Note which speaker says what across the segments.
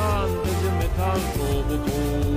Speaker 1: grandes de metal robotó.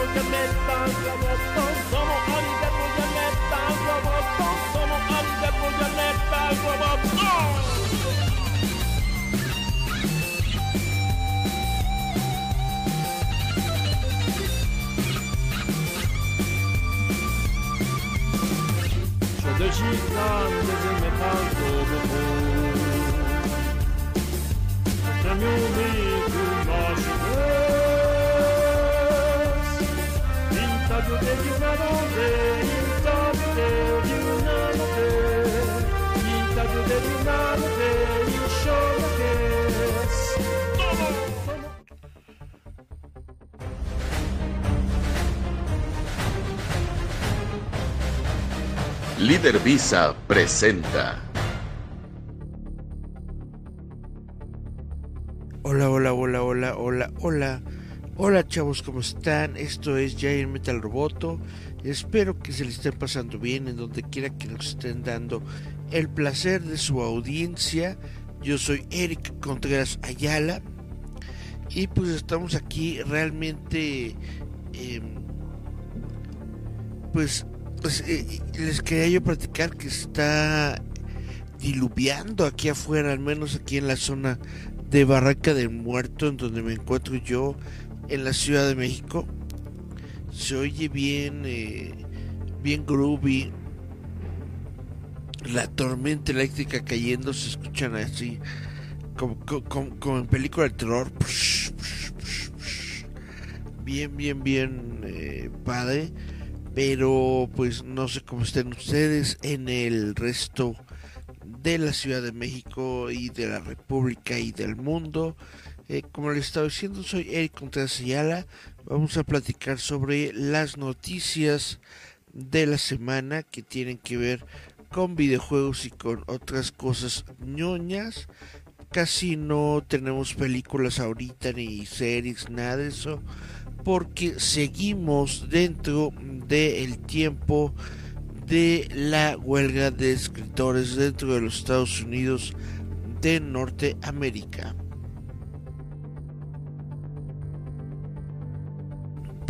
Speaker 1: Arigato ya metal roboto, domo arigato ya metal roboto, domo arigato ya metal roboto. Sono dei giganti di metal roboto. Premio único más
Speaker 2: Líder Visa presenta.
Speaker 3: Hola, hola, hola, hola, hola, hola. Hola chavos, ¿cómo están? Esto es Jair Metal Roboto. Espero que se le estén pasando bien en donde quiera que nos estén dando el placer de su audiencia. Yo soy Eric Contreras Ayala. Y pues estamos aquí realmente... em, pues, pues, eh, les quería yo platicar que está diluviando aquí afuera, al menos aquí en la zona de Barranca del Muerto, en donde me encuentro yo, en la Ciudad de México. Se oye bien, eh, bien groovy. La tormenta eléctrica cayendo, se escuchan así, como, en película de terror. Bien, bien, bien eh, padre. Pero pues no sé cómo estén ustedes en el resto de la Ciudad de México y de la República y del mundo. Eh, como les estaba diciendo, soy Eric Contreras Ayala. Vamos a platicar sobre las noticias de la semana que tienen que ver con videojuegos y con otras cosas ñoñas. Casi no tenemos películas ahorita ni series, nada de eso, porque seguimos dentro del tiempo de la huelga de escritores dentro de los Estados Unidos de Norteamérica.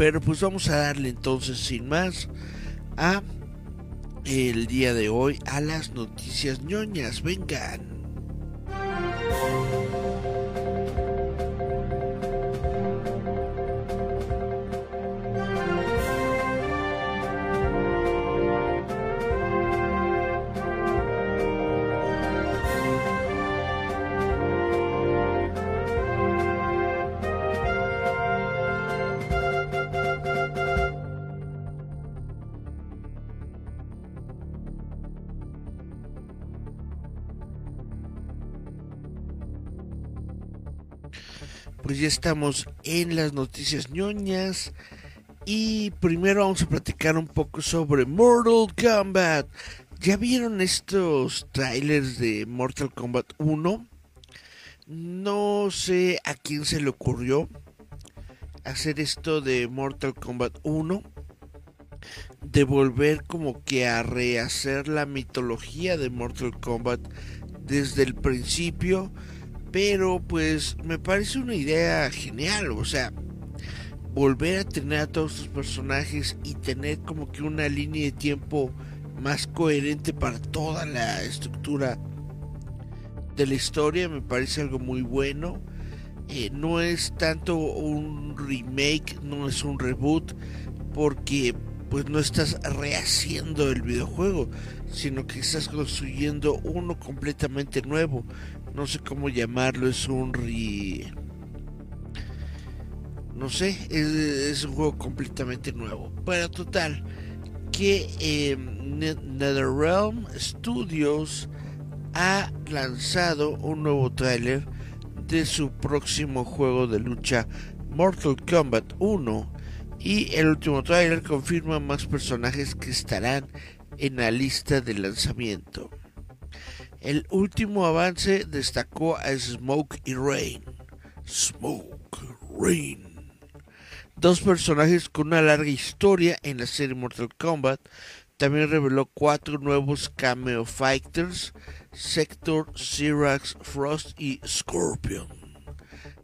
Speaker 3: Pero pues vamos a darle entonces sin más a el día de hoy a las noticias ñoñas. Vengan. Pues ya estamos en las noticias ñoñas. Y primero vamos a platicar un poco sobre Mortal Kombat. ¿Ya vieron estos trailers de Mortal Kombat 1? No sé a quién se le ocurrió hacer esto de Mortal Kombat 1. De volver como que a rehacer la mitología de Mortal Kombat desde el principio. Pero pues me parece una idea genial. O sea, volver a tener a todos sus personajes y tener como que una línea de tiempo más coherente para toda la estructura de la historia me parece algo muy bueno. Eh, no es tanto un remake, no es un reboot, porque pues no estás rehaciendo el videojuego, sino que estás construyendo uno completamente nuevo. No sé cómo llamarlo, es un re... No sé, es, un juego completamente nuevo. Pero total, que eh, NetherRealm Studios ha lanzado un nuevo tráiler de su próximo juego de lucha Mortal Kombat 1 y el último tráiler confirma más personajes que estarán en la lista de lanzamiento. El último avance destacó a Smoke y Rain. Smoke, Rain. Dos personajes con una larga historia en la serie Mortal Kombat. También reveló cuatro nuevos cameo fighters, Sector, Cyrax, Frost y Scorpion.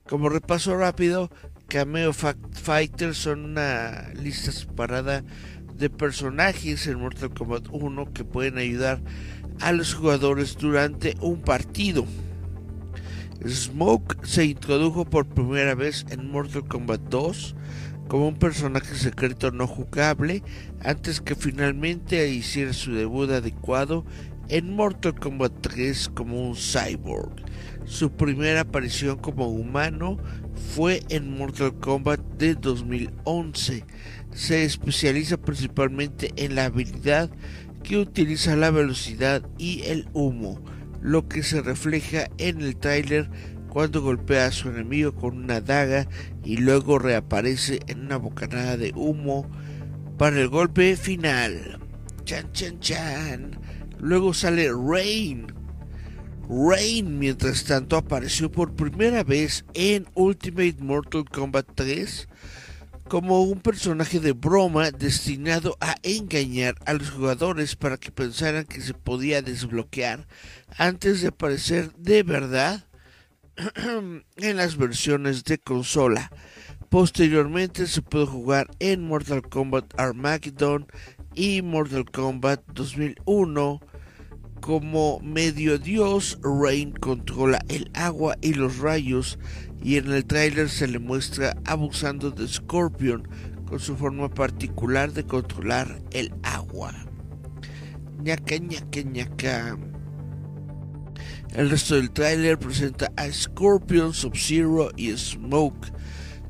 Speaker 3: Como repaso rápido, Cameo Fighters son una lista separada de personajes en Mortal Kombat 1 que pueden ayudar a los jugadores durante un partido. Smoke se introdujo por primera vez en Mortal Kombat 2 como un personaje secreto no jugable antes que finalmente hiciera su debut adecuado en Mortal Kombat 3 como un cyborg. Su primera aparición como humano fue en Mortal Kombat de 2011. Se especializa principalmente en la habilidad que utiliza la velocidad y el humo, lo que se refleja en el trailer cuando golpea a su enemigo con una daga y luego reaparece en una bocanada de humo para el golpe final. Chan chan chan. Luego sale Rain Rain, mientras tanto, apareció por primera vez en Ultimate Mortal Kombat 3 como un personaje de broma destinado a engañar a los jugadores para que pensaran que se podía desbloquear antes de aparecer de verdad en las versiones de consola. Posteriormente se pudo jugar en Mortal Kombat Armageddon y Mortal Kombat 2001 como medio dios, Rain controla el agua y los rayos y en el tráiler se le muestra abusando de Scorpion con su forma particular de controlar el agua. ñaca ñaca ñaca. El resto del tráiler presenta a Scorpion, Sub-Zero y Smoke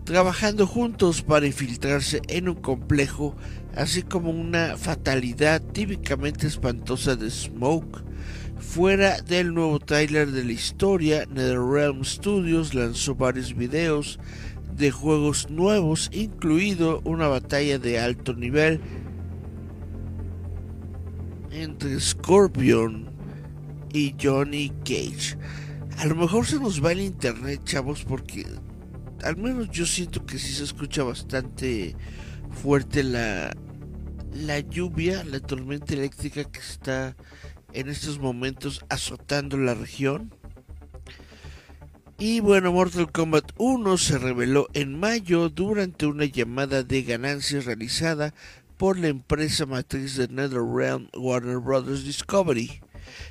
Speaker 3: trabajando juntos para infiltrarse en un complejo, así como una fatalidad típicamente espantosa de Smoke. Fuera del nuevo tráiler de la historia, NetherRealm Studios lanzó varios videos de juegos nuevos, incluido una batalla de alto nivel entre Scorpion y Johnny Cage. A lo mejor se nos va el internet, chavos, porque al menos yo siento que sí se escucha bastante fuerte la, la lluvia, la tormenta eléctrica que está en estos momentos azotando la región. Y bueno, Mortal Kombat 1 se reveló en mayo durante una llamada de ganancias realizada por la empresa matriz de NetherRealm Warner Bros. Discovery.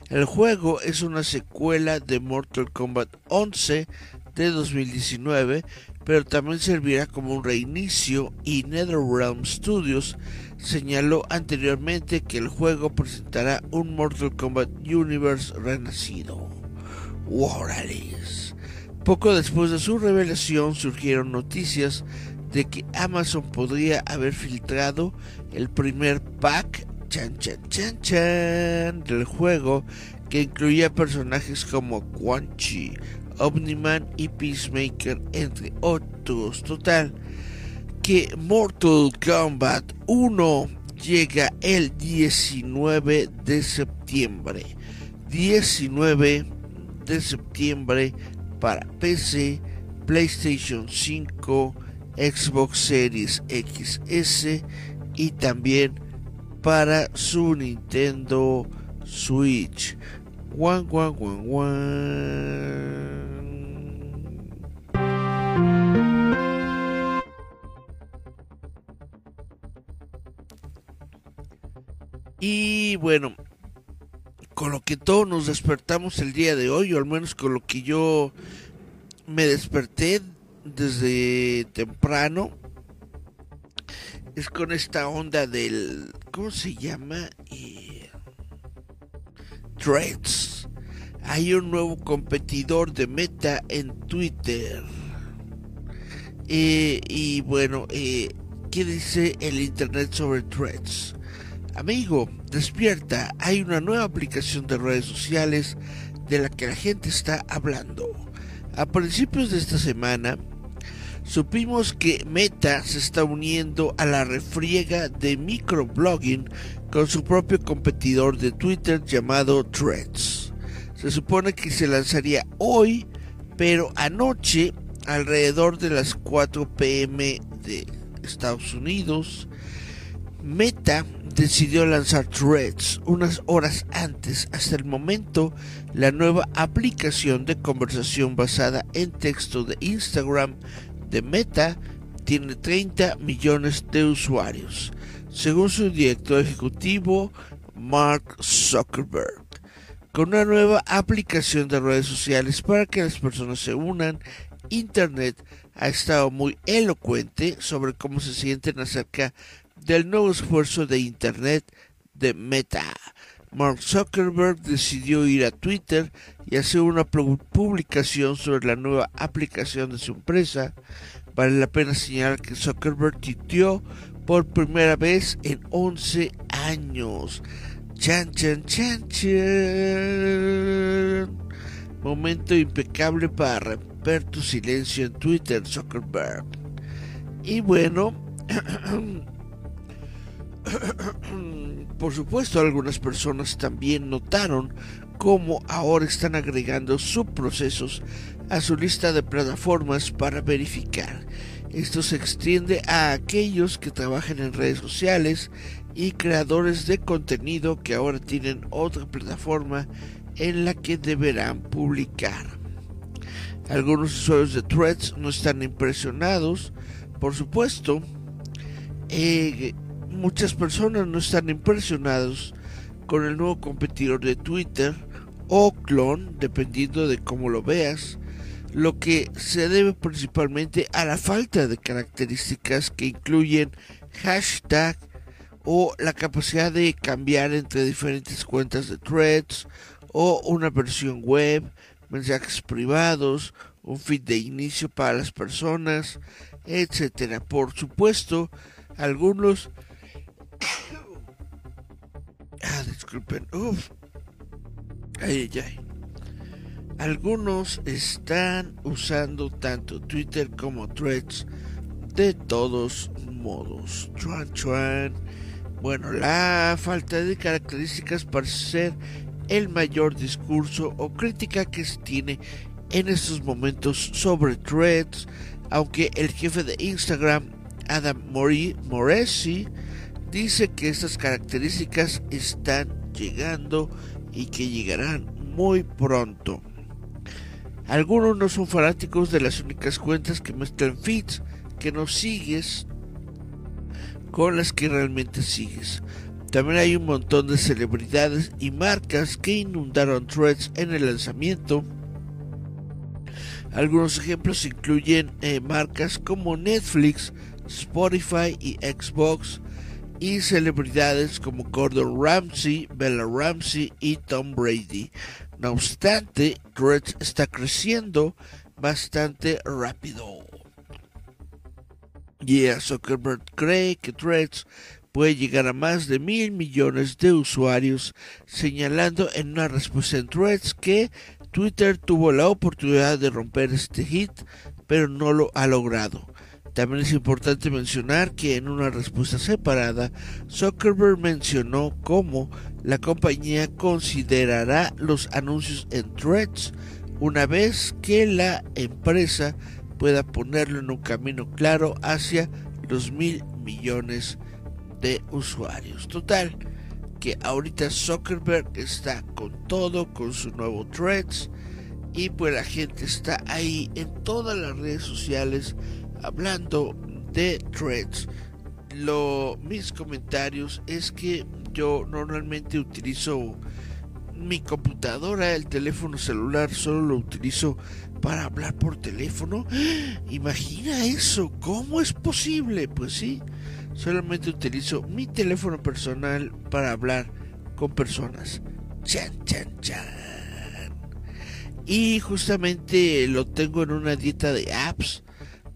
Speaker 3: El juego es una secuela de Mortal Kombat 11 de 2019, pero también servirá como un reinicio y NetherRealm Studios señaló anteriormente que el juego presentará un Mortal Kombat Universe renacido. Warales. Poco después de su revelación surgieron noticias de que Amazon podría haber filtrado el primer pack del juego que incluía personajes como Quan Chi, Omniman y Peacemaker, entre otros. Total, que Mortal Kombat 1 llega el 19 de septiembre. 19 de septiembre para PC, PlayStation 5, Xbox Series XS y también para su Nintendo Switch. One, one, one, Y bueno, con lo que todos nos despertamos el día de hoy, o al menos con lo que yo me desperté desde temprano, es con esta onda del, ¿cómo se llama? Eh, Threads. Hay un nuevo competidor de Meta en Twitter. Eh, y bueno, eh, ¿qué dice el Internet sobre Threads? Amigo, despierta, hay una nueva aplicación de redes sociales de la que la gente está hablando. A principios de esta semana, supimos que Meta se está uniendo a la refriega de microblogging con su propio competidor de Twitter llamado Threads. Se supone que se lanzaría hoy, pero anoche, alrededor de las 4 pm de Estados Unidos, Meta decidió lanzar Threads unas horas antes. Hasta el momento, la nueva aplicación de conversación basada en texto de Instagram de Meta tiene 30 millones de usuarios, según su director ejecutivo Mark Zuckerberg. Con una nueva aplicación de redes sociales para que las personas se unan, Internet ha estado muy elocuente sobre cómo se sienten acerca del nuevo esfuerzo de Internet de Meta. Mark Zuckerberg decidió ir a Twitter y hacer una publicación sobre la nueva aplicación de su empresa. Vale la pena señalar que Zuckerberg tuiteó por primera vez en 11 años. Chan, chan, chan, chan. Momento impecable para romper tu silencio en Twitter, Zuckerberg. Y bueno, por supuesto algunas personas también notaron cómo ahora están agregando subprocesos a su lista de plataformas para verificar. Esto se extiende a aquellos que trabajan en redes sociales y creadores de contenido que ahora tienen otra plataforma en la que deberán publicar. Algunos usuarios de Threads no están impresionados, por supuesto. Eh, muchas personas no están impresionados con el nuevo competidor de Twitter o clon, dependiendo de cómo lo veas, lo que se debe principalmente a la falta de características que incluyen hashtag o la capacidad de cambiar entre diferentes cuentas de threads o una versión web, mensajes privados, un feed de inicio para las personas, etcétera. Por supuesto, algunos ah, disculpen, Uf. Ay, ay, ay. Algunos están usando tanto Twitter como Threads de todos modos. Chuan chuan. Bueno, la falta de características parece ser el mayor discurso o crítica que se tiene en estos momentos sobre Threads, aunque el jefe de Instagram, Adam Moresi, dice que estas características están llegando y que llegarán muy pronto. Algunos no son fanáticos de las únicas cuentas que muestran feeds que no sigues con las que realmente sigues. También hay un montón de celebridades y marcas que inundaron threads en el lanzamiento. Algunos ejemplos incluyen eh, marcas como Netflix, Spotify y Xbox, y celebridades como Gordon Ramsay, Bella Ramsey y Tom Brady. No obstante, Threads está creciendo bastante rápido. Y Zuckerberg cree que Threads puede llegar a más de mil millones de usuarios, señalando en una respuesta en Threads que Twitter tuvo la oportunidad de romper este hit, pero no lo ha logrado. También es importante mencionar que en una respuesta separada, Zuckerberg mencionó cómo la compañía considerará los anuncios en threads una vez que la empresa pueda ponerlo en un camino claro hacia los mil millones de usuarios. Total, que ahorita Zuckerberg está con todo, con su nuevo threads y pues la gente está ahí en todas las redes sociales hablando de threads, lo, mis comentarios es que yo normalmente utilizo mi computadora, el teléfono celular, solo lo utilizo para hablar por teléfono. Imagina eso, ¿cómo es posible? Pues sí, solamente utilizo mi teléfono personal para hablar con personas. Chan, chan, chan. Y justamente lo tengo en una dieta de apps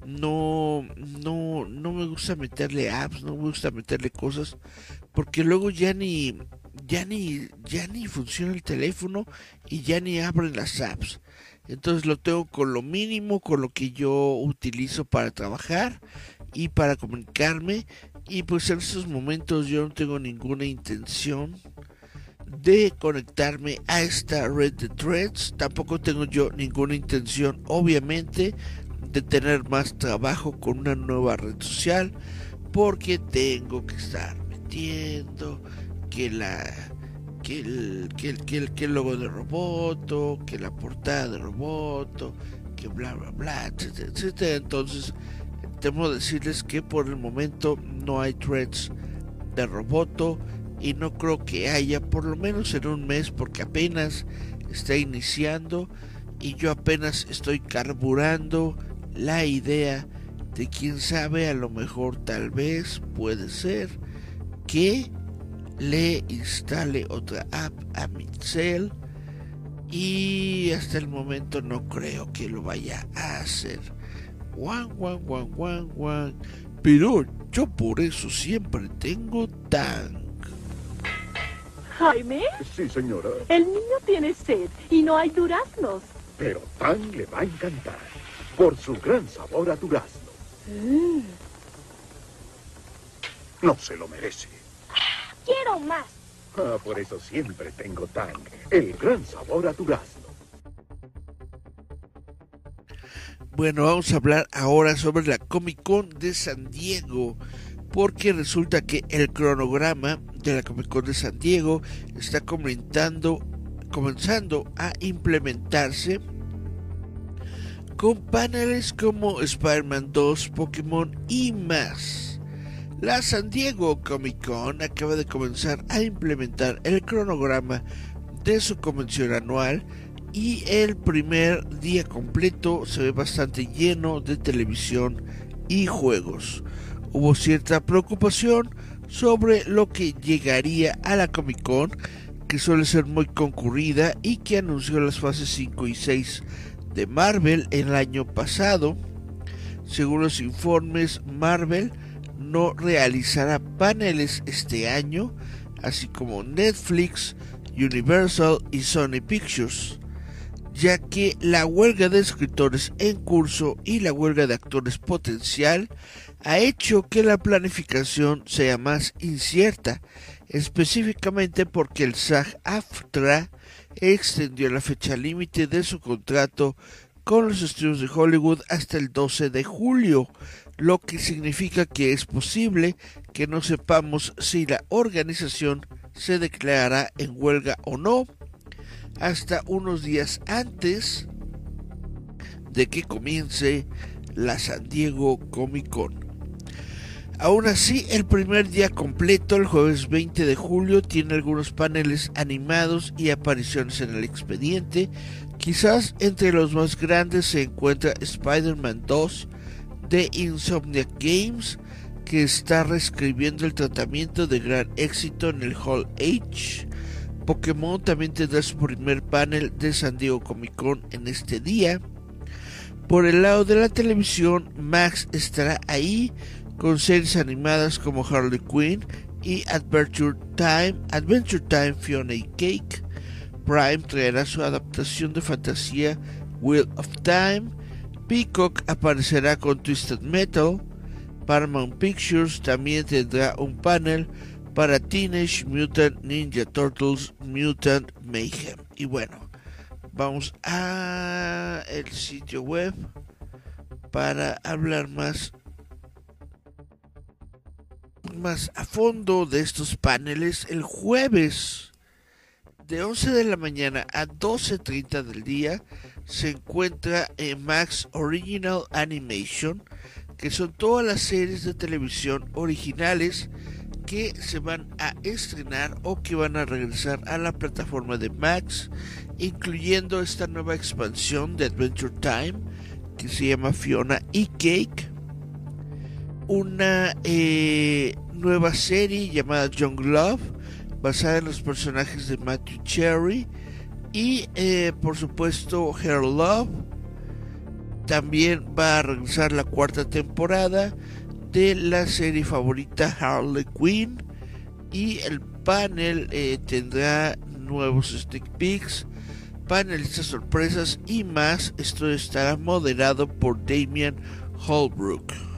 Speaker 3: no, no, no me gusta meterle apps, no me gusta meterle cosas, porque luego ya ni, ya ni, ya ni funciona el teléfono y ya ni abren las apps. Entonces lo tengo con lo mínimo, con lo que yo utilizo para trabajar y para comunicarme. Y pues en estos momentos yo no tengo ninguna intención de conectarme a esta red de threads. Tampoco tengo yo ninguna intención, obviamente, de tener más trabajo con una nueva red social. Porque tengo que estar metiendo que la que el, que el, que el, que el logo de Roboto, que la portada de Roboto, que bla bla bla, etcétera, etcétera. Entonces, temo decirles que por el momento no hay threads de Roboto y no creo que haya por lo menos en un mes porque apenas está iniciando y yo apenas estoy carburando la idea de quién sabe a lo mejor tal vez puede ser que le instale otra app a mi cel y hasta el momento no creo que lo vaya a hacer. Guan, guan, guan, guan, guan. Pero yo por eso siempre tengo tan
Speaker 4: Jaime,
Speaker 5: Sí, señora.
Speaker 4: el niño tiene sed y no hay duraznos.
Speaker 5: Pero Tan le va a encantar por su gran sabor a durazno. No se lo merece.
Speaker 4: Quiero más.
Speaker 5: Ah, por eso siempre tengo Tan, el gran sabor a durazno.
Speaker 3: Bueno, vamos a hablar ahora sobre la Comic Con de San Diego, porque resulta que el cronograma de la Comic Con de San Diego está comenzando, comenzando a implementarse con paneles como Spider-Man 2, Pokémon y más. La San Diego Comic Con acaba de comenzar a implementar el cronograma de su convención anual y el primer día completo se ve bastante lleno de televisión y juegos. Hubo cierta preocupación sobre lo que llegaría a la Comic Con, que suele ser muy concurrida y que anunció las fases 5 y 6 de Marvel el año pasado. Según los informes, Marvel no realizará paneles este año, así como Netflix, Universal y Sony Pictures ya que la huelga de escritores en curso y la huelga de actores potencial ha hecho que la planificación sea más incierta, específicamente porque el SAG-AFTRA extendió la fecha límite de su contrato con los estudios de Hollywood hasta el 12 de julio, lo que significa que es posible que no sepamos si la organización se declarará en huelga o no hasta unos días antes de que comience la San Diego Comic Con. Aún así, el primer día completo, el jueves 20 de julio, tiene algunos paneles animados y apariciones en el expediente. Quizás entre los más grandes se encuentra Spider-Man 2 de Insomniac Games, que está reescribiendo el tratamiento de gran éxito en el Hall H. Pokémon también tendrá su primer panel de San Diego Comic Con en este día. Por el lado de la televisión, Max estará ahí con series animadas como Harley Quinn y Adventure Time, Adventure Time Fiona y Cake. Prime traerá su adaptación de fantasía Wheel of Time. Peacock aparecerá con Twisted Metal. Paramount Pictures también tendrá un panel para Teenage Mutant Ninja Turtles Mutant Mayhem. Y bueno, vamos a el sitio web para hablar más más a fondo de estos paneles el jueves de 11 de la mañana a 12.30 del día se encuentra en Max Original Animation que son todas las series de televisión originales que se van a estrenar o que van a regresar a la plataforma de Max, incluyendo esta nueva expansión de Adventure Time que se llama Fiona y Cake, una eh, nueva serie llamada Young Love, basada en los personajes de Matthew Cherry, y eh, por supuesto Hair Love, también va a regresar la cuarta temporada de la serie favorita Harley Quinn y el panel eh, tendrá nuevos stick peeks, panelistas sorpresas y más. Esto estará moderado por Damian Holbrook.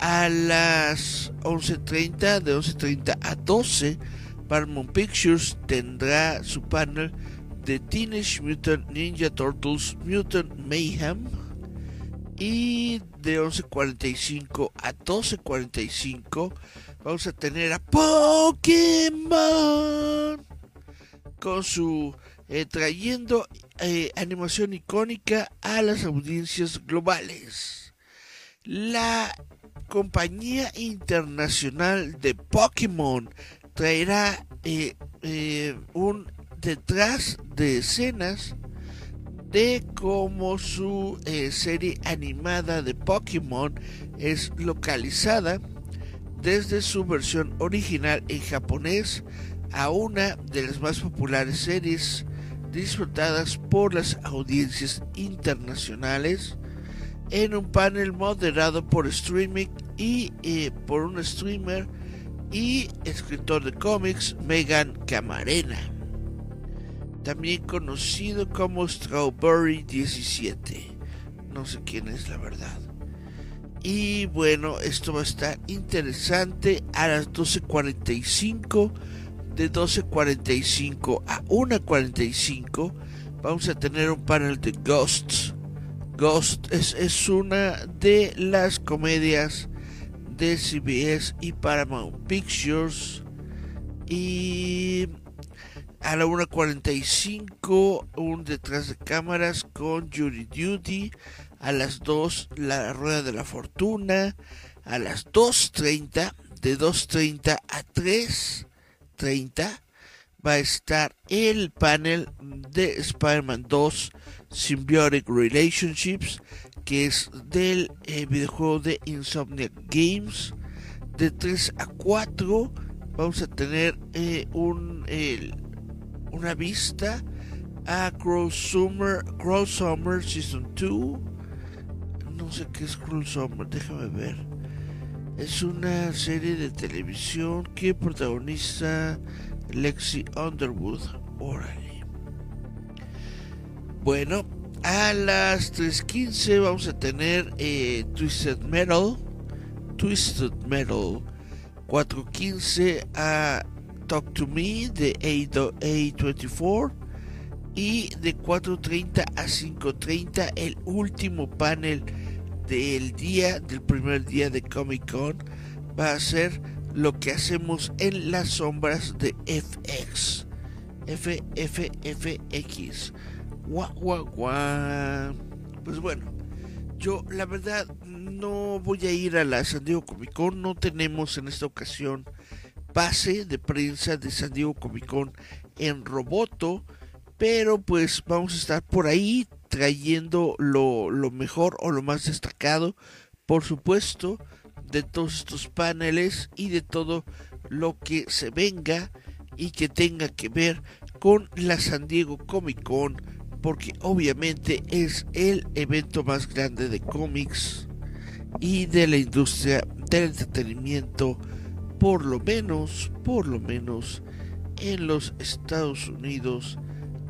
Speaker 3: A las 11.30, de 11.30 a 12, Paramount Pictures tendrá su panel de Teenage Mutant Ninja Turtles Mutant Mayhem. Y de 11.45 a 12.45 vamos a tener a Pokémon con su eh, trayendo eh, animación icónica a las audiencias globales. La compañía internacional de Pokémon traerá eh, un detrás de escenas de cómo su serie animada de Pokémon es localizada desde su versión original en japonés a una de las más populares series disfrutadas por las audiencias internacionales en un panel moderado por streaming y eh, por un streamer y escritor de cómics Megan Camarena, también conocido como Strawberry 17. No sé quién es la verdad. Y bueno, esto va a estar interesante a las 12.45 de 12.45 a 1.45 vamos a tener un panel de Ghosts. Ghost es, es una de las comedias de CBS y Paramount Pictures. Y a la 1.45 un detrás de cámaras con Judy Duty. A las 2 la rueda de la fortuna. A las 2.30 de 2.30 a 3 30 va a estar el panel de Spider-Man 2 Symbiotic Relationships, que es del eh, videojuego de Insomniac Games. De 3 a 4 vamos a tener eh, un, una vista a Crow Summer, Season 2. No sé qué es Crow Summer, déjame ver. Es una serie de televisión que protagoniza Lexi Underwood. Bueno, a las 3.15 vamos a tener eh, Twisted Metal. Twisted Metal. 4.15 a Talk to Me de A24. Y de 4.30 a 5.30 el último panel del día, del primer día de Comic Con, va a ser lo que hacemos en las sombras de FX. FFFX. Gua, gua, gua. Pues bueno, yo la verdad no voy a ir a la San Diego Comic Con. No tenemos en esta ocasión pase de prensa de San Diego Comic Con en Roboto. Pero pues vamos a estar por ahí trayendo lo, mejor o lo más destacado, por supuesto, de todos estos paneles y de todo lo que se venga y que tenga que ver con la San Diego Comic Con, porque obviamente es el evento más grande de cómics y de la industria del entretenimiento, por lo menos, por lo menos en los Estados Unidos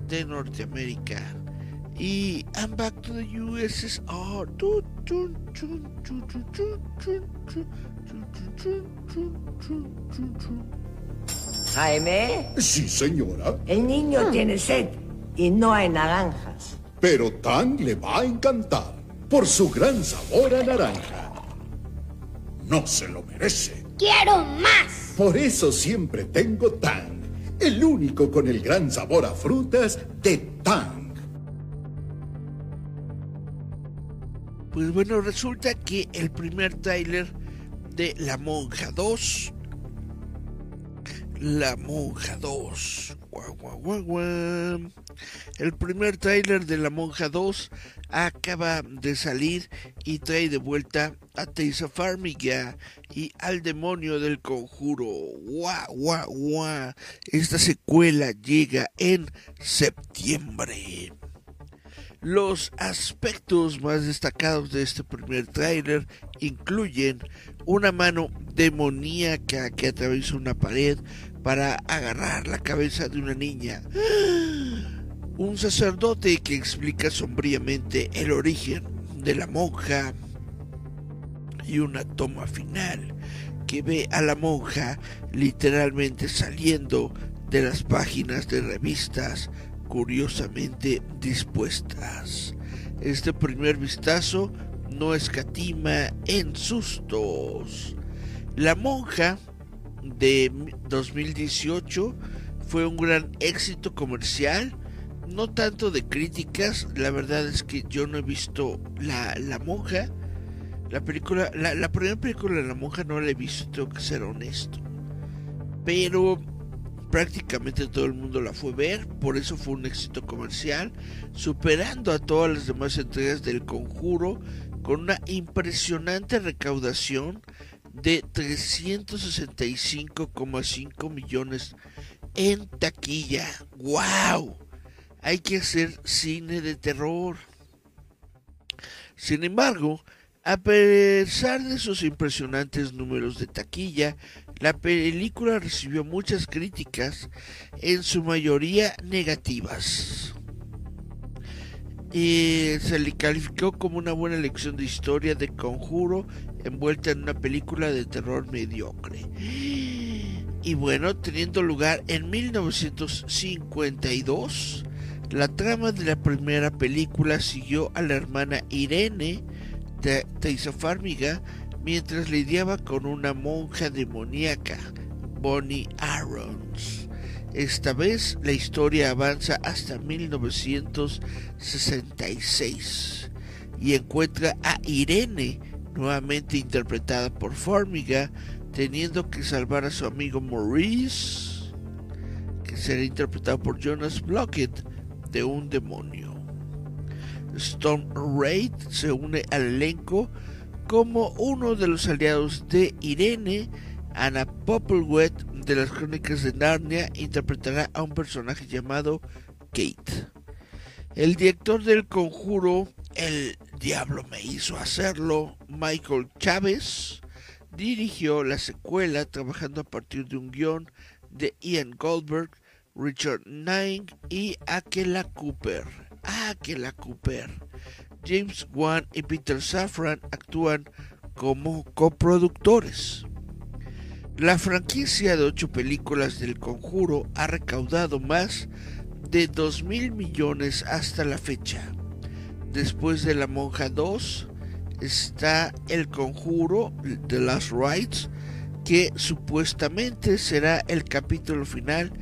Speaker 3: de Norteamérica. Y I'm back to the USSR.
Speaker 6: Jaime.
Speaker 5: Sí, señora.
Speaker 6: El niño tiene sed y no hay naranjas.
Speaker 5: Pero Tan le va a encantar por su gran sabor a naranja. No se lo merece.
Speaker 7: ¡Quiero más!
Speaker 5: Por eso siempre tengo Tang, el único con el gran sabor a frutas de Tang.
Speaker 3: Pues bueno, resulta que el primer tráiler de La Monja 2 La Monja 2 El primer tráiler de La Monja 2 acaba de salir y trae de vuelta a Tessa Farmiga y al demonio del conjuro. Guau, guau, guau. Esta secuela llega en septiembre. Los aspectos más destacados de este primer tráiler incluyen una mano demoníaca que atraviesa una pared para agarrar la cabeza de una niña, un sacerdote que explica sombríamente el origen de la monja y una toma final que ve a la monja literalmente saliendo de las páginas de revistas curiosamente dispuestas. Este primer vistazo no escatima en sustos. La monja de 2018 fue un gran éxito comercial, no tanto de críticas, la verdad es que yo no he visto la, la monja, la película, la, primera película de la monja no la he visto, tengo que ser honesto, pero prácticamente todo el mundo la fue ver, por eso fue un éxito comercial, superando a todas las demás entregas del conjuro con una impresionante recaudación de 365,5 millones en taquilla. ¡Wow! Hay que hacer cine de terror. Sin embargo, a pesar de sus impresionantes números de taquilla, la película recibió muchas críticas, en su mayoría negativas. Y se le calificó como una buena lección de historia de conjuro envuelta en una película de terror mediocre. Y bueno, teniendo lugar en 1952, la trama de la primera película siguió a la hermana Irene de Farmiga mientras lidiaba con una monja demoníaca, Bonnie Arons. Esta vez la historia avanza hasta 1966 y encuentra a Irene, nuevamente interpretada por Formiga, teniendo que salvar a su amigo Maurice, que será interpretado por Jonas Blockett, de un demonio. Storm Raid se une al elenco como uno de los aliados de Irene, Anna Popplewett de las Crónicas de Narnia interpretará a un personaje llamado Kate. El director del conjuro El Diablo me hizo hacerlo, Michael Chávez, dirigió la secuela trabajando a partir de un guion de Ian Goldberg, Richard Nine y Akela Cooper. Akela Cooper. James Wan y Peter Safran actúan como coproductores. La franquicia de ocho películas del conjuro ha recaudado más de 2 mil millones hasta la fecha. Después de La Monja 2 está El Conjuro, The Last Rites, que supuestamente será el capítulo final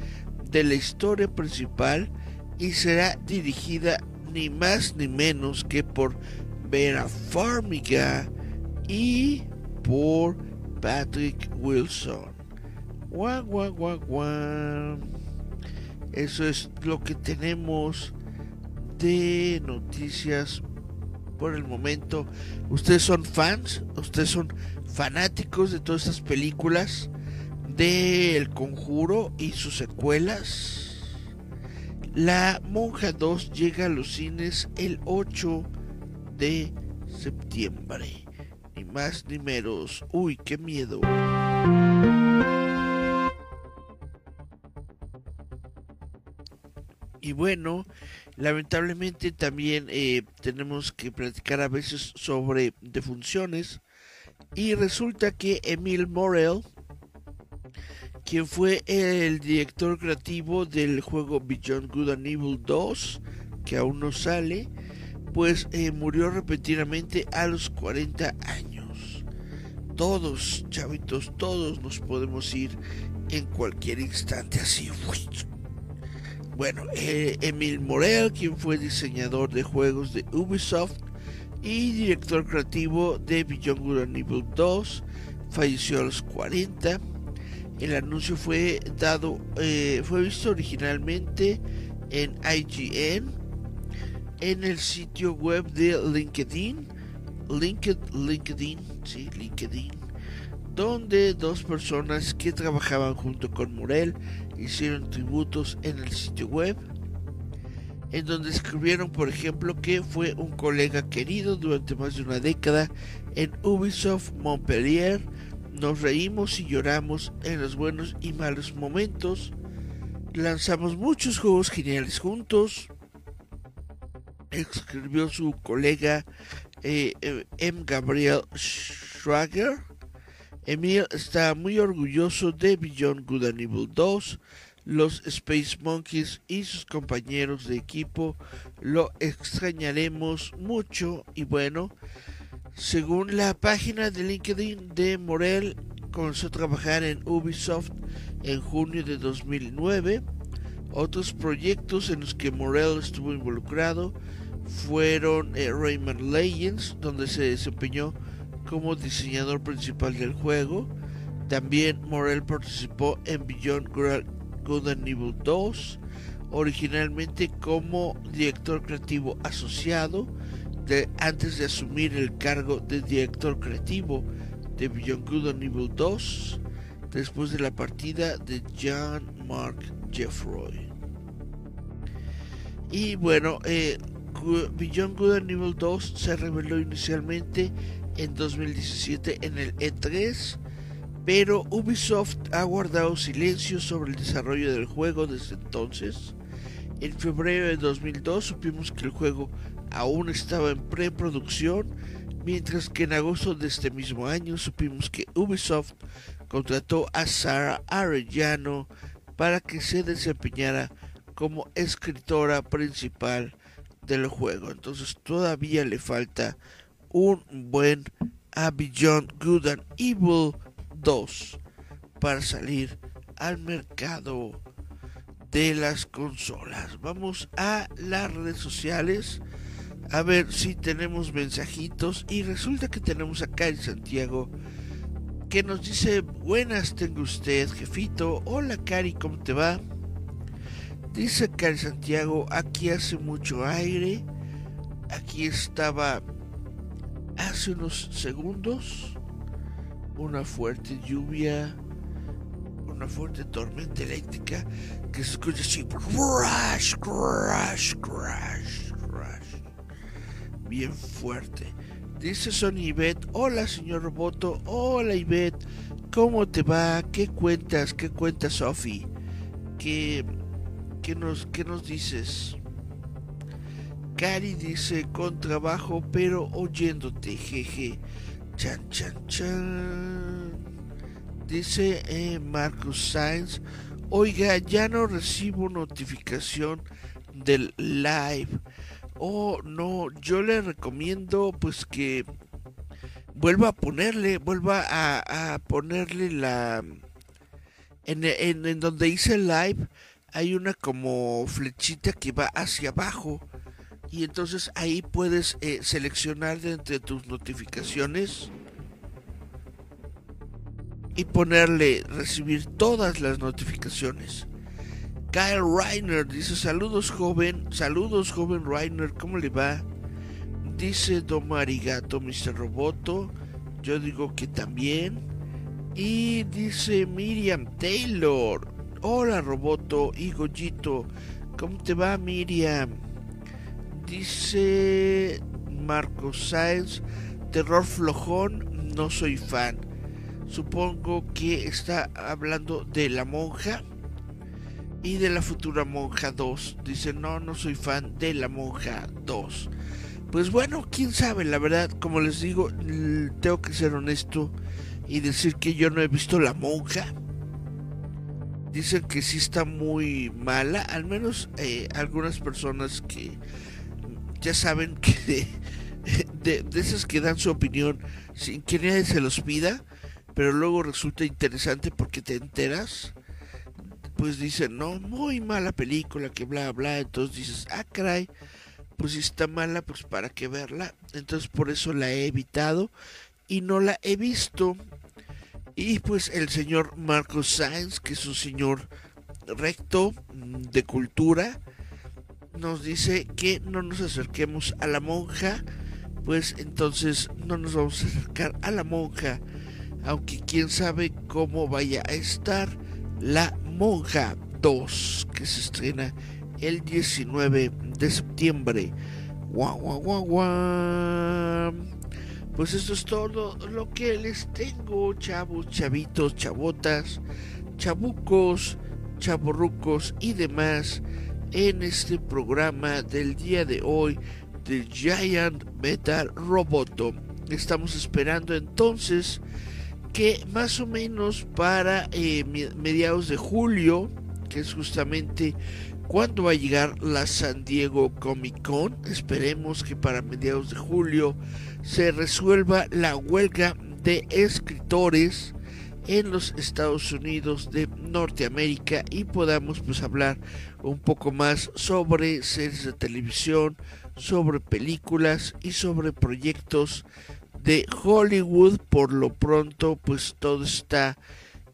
Speaker 3: de la historia principal y será dirigida ni más ni menos que por Vera Farmiga y por Patrick Wilson. Guau, guau, guau, guau. Eso es lo que tenemos de noticias por el momento. ¿Ustedes son fans? ¿Ustedes son fanáticos de todas estas películas? De El Conjuro y sus secuelas. La Monja 2 llega a los cines el 8 de septiembre ni más ni menos. Uy, qué miedo. Y bueno, lamentablemente también eh, tenemos que platicar a veces sobre defunciones. Y resulta que Emil Morel, quien fue el director creativo del juego Beyond Good and Evil 2, que aún no sale, pues eh, murió repentinamente a los 40 años. Todos, chavitos, todos nos podemos ir en cualquier instante así. Bueno, eh, Emil Morel, quien fue diseñador de juegos de Ubisoft y director creativo de Beyond Good and Evil 2, falleció a los 40. El anuncio fue dado, eh, fue visto originalmente en IGN en el sitio web de LinkedIn, LinkedIn, sí, LinkedIn, donde dos personas que trabajaban junto con Morel hicieron tributos en el sitio web. en donde escribieron, por ejemplo, que fue un colega querido durante más de una década en Ubisoft Montpellier. Nos reímos y lloramos en los buenos y malos momentos. Lanzamos muchos juegos geniales juntos. Escribió su colega eh, eh, M. Gabriel Schwager. Emil está muy orgulloso de Beyond Good and Evil 2 los Space Monkeys y sus compañeros de equipo lo extrañaremos mucho y bueno, según la página de LinkedIn de Morel, comenzó a trabajar en Ubisoft en junio de 2009. Otros proyectos en los que Morel estuvo involucrado fueron eh, Rayman Legends, donde se desempeñó como diseñador principal del juego. También Morel participó en Beyond Good and Evil 2, originalmente como director creativo asociado, antes de asumir el cargo de director creativo de Beyond Good and Evil 2, después de la partida de John Mark Jeffroy. Y bueno, eh, Beyond Good and Evil 2 se reveló inicialmente en 2017 en el E3 pero Ubisoft ha guardado silencio sobre el desarrollo del juego desde entonces. En febrero de 2002 supimos que el juego aún estaba en preproducción, mientras que en agosto de este mismo año supimos que Ubisoft contrató a Sara Arellano para que se desempeñara como escritora principal del juego. Entonces todavía le falta un buen a Good and Evil para salir al mercado de las consolas. Vamos a las redes sociales a ver si tenemos mensajitos. Y resulta que tenemos acá en Santiago que nos dice buenas tengo usted jefito. Hola Cari cómo te va dice en Santiago aquí hace mucho aire. Aquí estaba hace unos segundos una fuerte lluvia, una fuerte tormenta eléctrica que se escucha así, crash, crash, crash, crash, bien fuerte. Dice Sony Ivette, hola señor Roboto, hola Ivette, ¿cómo te va? ¿Qué cuentas? ¿Qué cuentas Sophie? ¿Qué, qué, nos, ¿Qué nos dices? Cari dice, con trabajo pero oyéndote, jeje. Chan, chan, chan. Dice eh, Marcus Sainz. Oiga, ya no recibo notificación del live. Oh, no, yo le recomiendo pues que vuelva a ponerle, vuelva a, ponerle la... En, donde hice live hay una como flechita que va hacia abajo y entonces ahí puedes eh, seleccionar de entre tus notificaciones y ponerle recibir todas las notificaciones. Kyle Reiner dice saludos joven, saludos joven Reiner, ¿cómo le va? Dice Domarigato, Mr. Roboto, yo digo que también. Y dice Miriam Taylor, hola Roboto y Goyito, ¿cómo te va Miriam? Dice Marcos Sáenz, terror flojón, no soy fan. Supongo que está hablando de la monja y de la futura monja 2. Dice, no, no soy fan de la monja 2. Pues bueno, quién sabe, la verdad, como les digo, tengo que ser honesto y decir que yo no he visto la monja. Dicen que sí está muy mala, al menos eh, algunas personas que ya saben que de, esas que dan su opinión sin que nadie se los pida, pero luego resulta interesante porque te enteras, pues dicen, no, muy mala película, que bla, bla, entonces dices, ah, caray, pues si está mala, pues para qué verla, entonces por eso la he evitado y no la he visto. Y pues el señor Marcos Sainz, que es un señor recto mm, de cultura, nos dice que no nos acerquemos a la monja, pues entonces no nos vamos a acercar a la monja, aunque quién sabe cómo vaya a estar la monja 2 que se estrena el 19 de septiembre. Guau, guau, guau, guau. Pues esto es todo lo que les tengo, chavos, chavitos, chavotas, chabucos, chaborrucos y demás en este programa del día de hoy de Giant Metal Roboto. Estamos esperando entonces que más o menos para eh, mediados de julio, que es justamente cuando va a llegar la San Diego Comic Con, esperemos que para mediados de julio se resuelva la huelga de escritores en los Estados Unidos de Norteamérica y podamos pues hablar un poco más sobre series de televisión, sobre películas y sobre proyectos de Hollywood. Por lo pronto pues todo está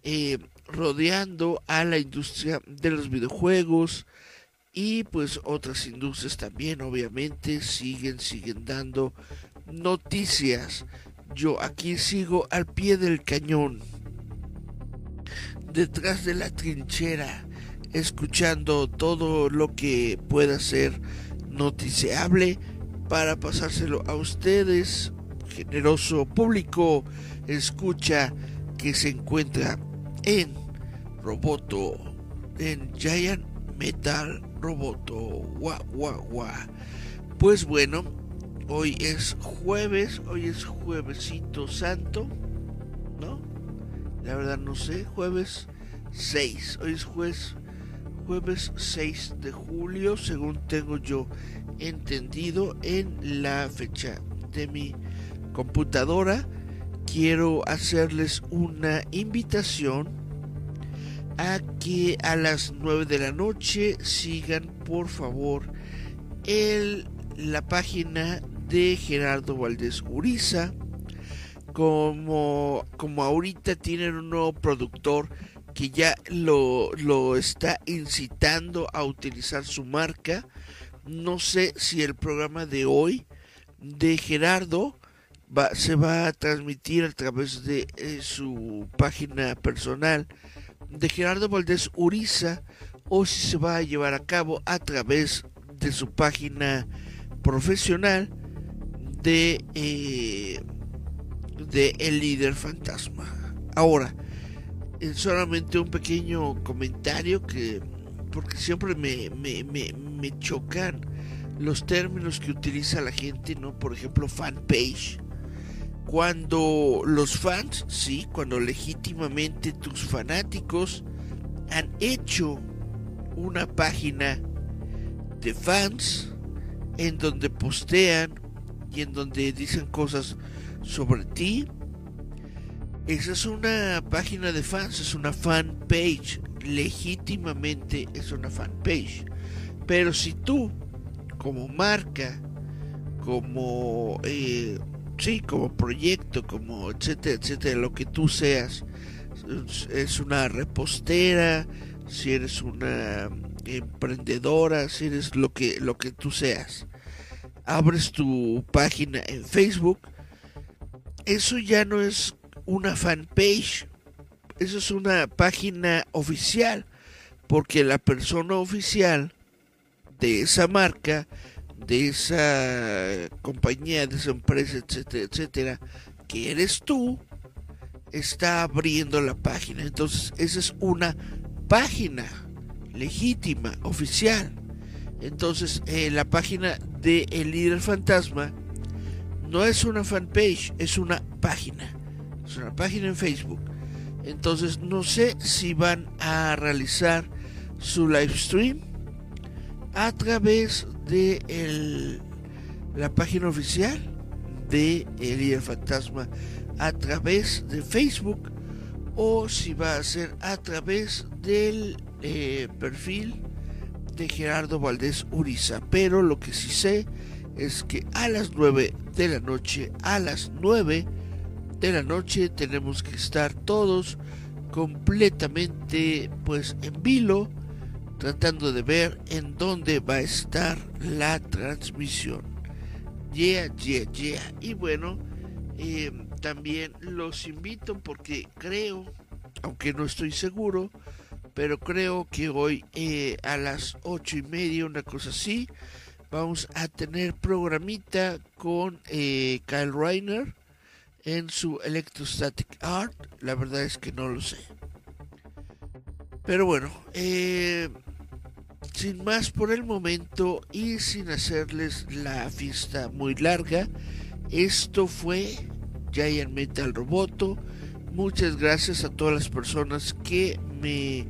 Speaker 3: eh, rodeando a la industria de los videojuegos y pues otras industrias también obviamente siguen siguen dando noticias. Yo aquí sigo al pie del cañón detrás de la trinchera, escuchando todo lo que pueda ser noticiable para pasárselo a ustedes, generoso público, escucha que se encuentra en Roboto, en Giant Metal Roboto, guau, guau, guau. Pues bueno, hoy es jueves, hoy es juevesito santo. La verdad no sé, jueves 6. Hoy es jueves, jueves 6 de julio, según tengo yo entendido en la fecha de mi computadora. Quiero hacerles una invitación a que a las 9 de la noche sigan por favor el, la página de Gerardo Valdés Uriza como, como ahorita tienen un nuevo productor que ya lo, lo está incitando a utilizar su marca, no sé si el programa de hoy de Gerardo va, se va a transmitir a través de eh, su página personal de Gerardo Valdés Uriza o si se va a llevar a cabo a través de su página profesional de eh, de El líder fantasma. Ahora, solamente un pequeño comentario que, porque siempre me, me, me, chocan los términos que utiliza la gente, ¿no? Por ejemplo, fanpage. Cuando los fans, sí, cuando legítimamente tus fanáticos han hecho una página de fans en donde postean y en donde dicen cosas sobre ti. Esa es una página de fans, es una fanpage. Legítimamente es una fanpage. Pero si tú, como marca, como, eh, sí, como proyecto, como etcétera, etcétera, lo que tú seas, es una repostera, si eres una emprendedora, si eres lo que, lo que tú seas, abres tu página en Facebook, eso ya no es una fanpage, eso es una página oficial, porque la persona oficial de esa marca, de esa compañía, de esa empresa, etcétera, etcétera, que eres tú, está abriendo la página. Entonces, esa es una página legítima, oficial. Entonces, eh, la página de El Líder Fantasma no es una fanpage, es una página. Es una página en Facebook. Entonces no sé si van a realizar su live stream a través de la página oficial de El Fantasma a través de Facebook o si va a ser a través del eh, perfil de Gerardo Valdés Uriza. Pero lo que sí sé es que a las 9 de la noche, a las 9 de la noche tenemos que estar todos completamente pues en vilo tratando de ver en dónde va a estar la transmisión. Yeah, yeah, yeah. Y bueno, eh, también los invito porque creo, aunque no estoy seguro, pero creo que hoy eh, a las ocho y media, una cosa así, vamos a tener programita con eh, Kyle Reiner en su Electrostatic Art. La verdad es que no lo sé. Pero bueno, eh, sin más por el momento y sin hacerles la fiesta muy larga, esto fue Giant Metal Roboto. Muchas gracias a todas las personas que me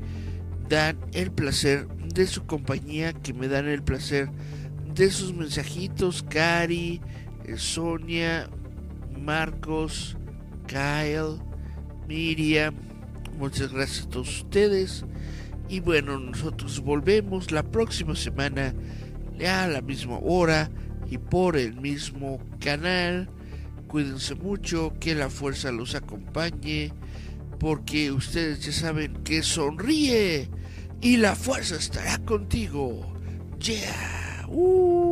Speaker 3: dan el placer de su compañía, que me dan el placer de sus mensajitos. Cari, eh, Sonia, Marcos, Kyle, Miriam. Muchas gracias a todos ustedes. Y bueno, nosotros volvemos la próxima semana a la misma hora y por el mismo canal. Cuídense mucho, que la fuerza los acompañe, porque ustedes ya saben que sonríe y la fuerza estará contigo. Yeah. Ooh.